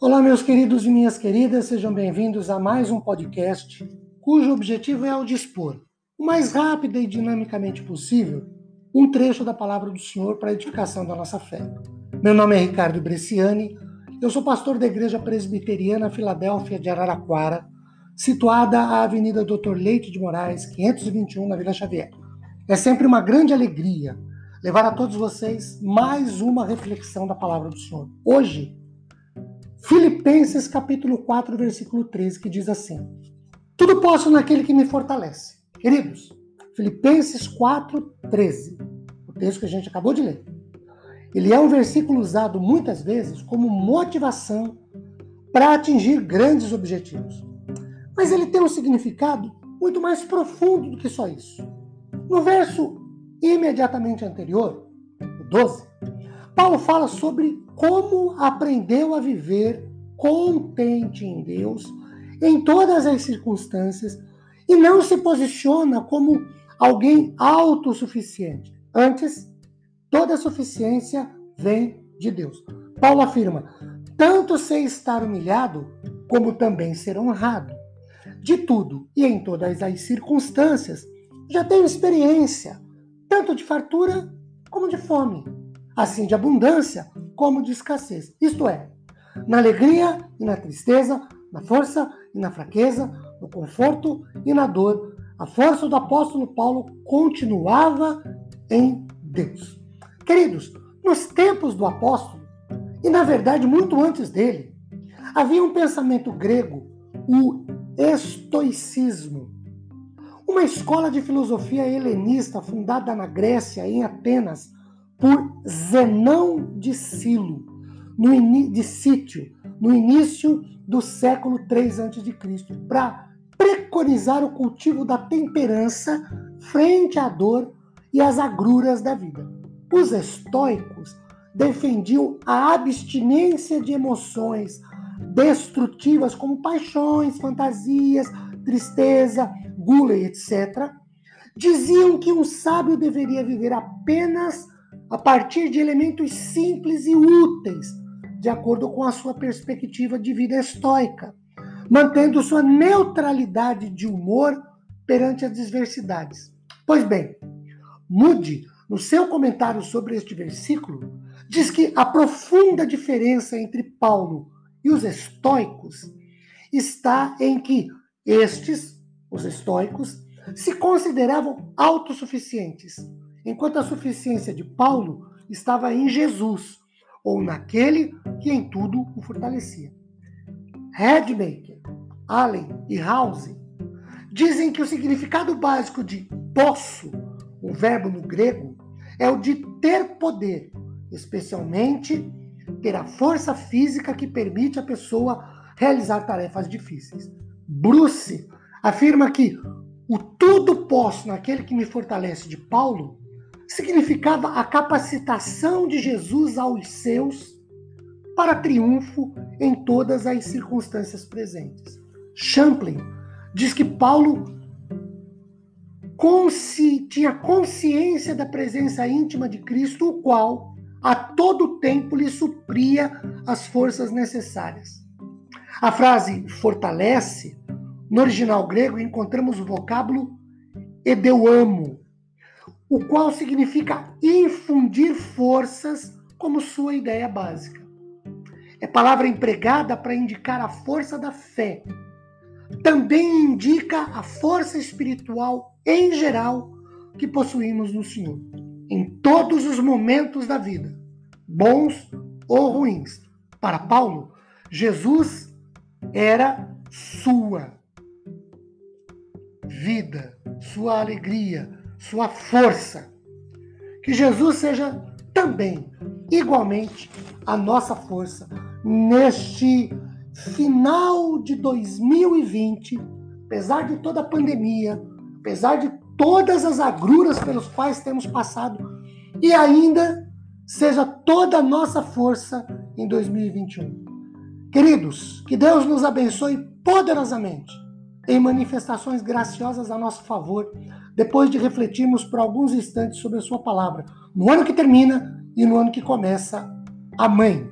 Olá, meus queridos e minhas queridas, sejam bem-vindos a mais um podcast cujo objetivo é o dispor, o mais rápido e dinamicamente possível, um trecho da palavra do Senhor para a edificação da nossa fé. Meu nome é Ricardo Bresciani, eu sou pastor da Igreja Presbiteriana Filadélfia de Araraquara, situada à Avenida Doutor Leite de Moraes, 521, na Vila Xavier. É sempre uma grande alegria levar a todos vocês mais uma reflexão da palavra do Senhor. Hoje, Filipenses capítulo 4, versículo 13, que diz assim: Tudo posso naquele que me fortalece. Queridos, Filipenses 4, 13, o texto que a gente acabou de ler. Ele é um versículo usado muitas vezes como motivação para atingir grandes objetivos. Mas ele tem um significado muito mais profundo do que só isso. No verso imediatamente anterior, o 12, Paulo fala sobre como aprendeu a viver contente em Deus em todas as circunstâncias e não se posiciona como alguém autossuficiente. Antes, toda suficiência vem de Deus. Paulo afirma: tanto sei estar humilhado, como também ser honrado. De tudo e em todas as circunstâncias, já tenho experiência, tanto de fartura como de fome, assim de abundância como de escassez. Isto é, na alegria e na tristeza, na força e na fraqueza, no conforto e na dor. A força do apóstolo Paulo continuava em Deus. Queridos, nos tempos do apóstolo, e na verdade muito antes dele, havia um pensamento grego, o estoicismo, uma escola de filosofia helenista fundada na Grécia, em Atenas, por Zenão de Silo, no de Sítio, no início do século 3 a.C., para preconizar o cultivo da temperança frente à dor e às agruras da vida. Os estoicos defendiam a abstinência de emoções destrutivas como paixões, fantasias, tristeza, gula etc. Diziam que um sábio deveria viver apenas a partir de elementos simples e úteis, de acordo com a sua perspectiva de vida estoica, mantendo sua neutralidade de humor perante as diversidades. Pois bem, Moody, no seu comentário sobre este versículo, diz que a profunda diferença entre Paulo e os estoicos está em que estes, os estoicos, se consideravam autossuficientes, enquanto a suficiência de Paulo estava em Jesus, ou naquele que em tudo o fortalecia. Redmaker, Allen e House dizem que o significado básico de posso, o verbo no grego, é o de ter poder, especialmente ter a força física que permite a pessoa realizar tarefas difíceis. Bruce afirma que o tudo posso naquele que me fortalece de Paulo significava a capacitação de Jesus aos seus para triunfo em todas as circunstâncias presentes. Champlin diz que Paulo consci, tinha consciência da presença íntima de Cristo, o qual a todo tempo lhe supria as forças necessárias. A frase fortalece, no original grego encontramos o vocábulo edeuamo, o qual significa infundir forças como sua ideia básica. É palavra empregada para indicar a força da fé. Também indica a força espiritual em geral que possuímos no Senhor, em todos os momentos da vida, bons ou ruins. Para Paulo, Jesus era sua vida, sua alegria, sua força. Que Jesus seja também, igualmente, a nossa força neste final de 2020, apesar de toda a pandemia, apesar de todas as agruras pelos quais temos passado, e ainda seja toda a nossa força em 2021. Queridos, que Deus nos abençoe poderosamente em manifestações graciosas a nosso favor, depois de refletirmos por alguns instantes sobre a Sua palavra, no ano que termina e no ano que começa. Amém.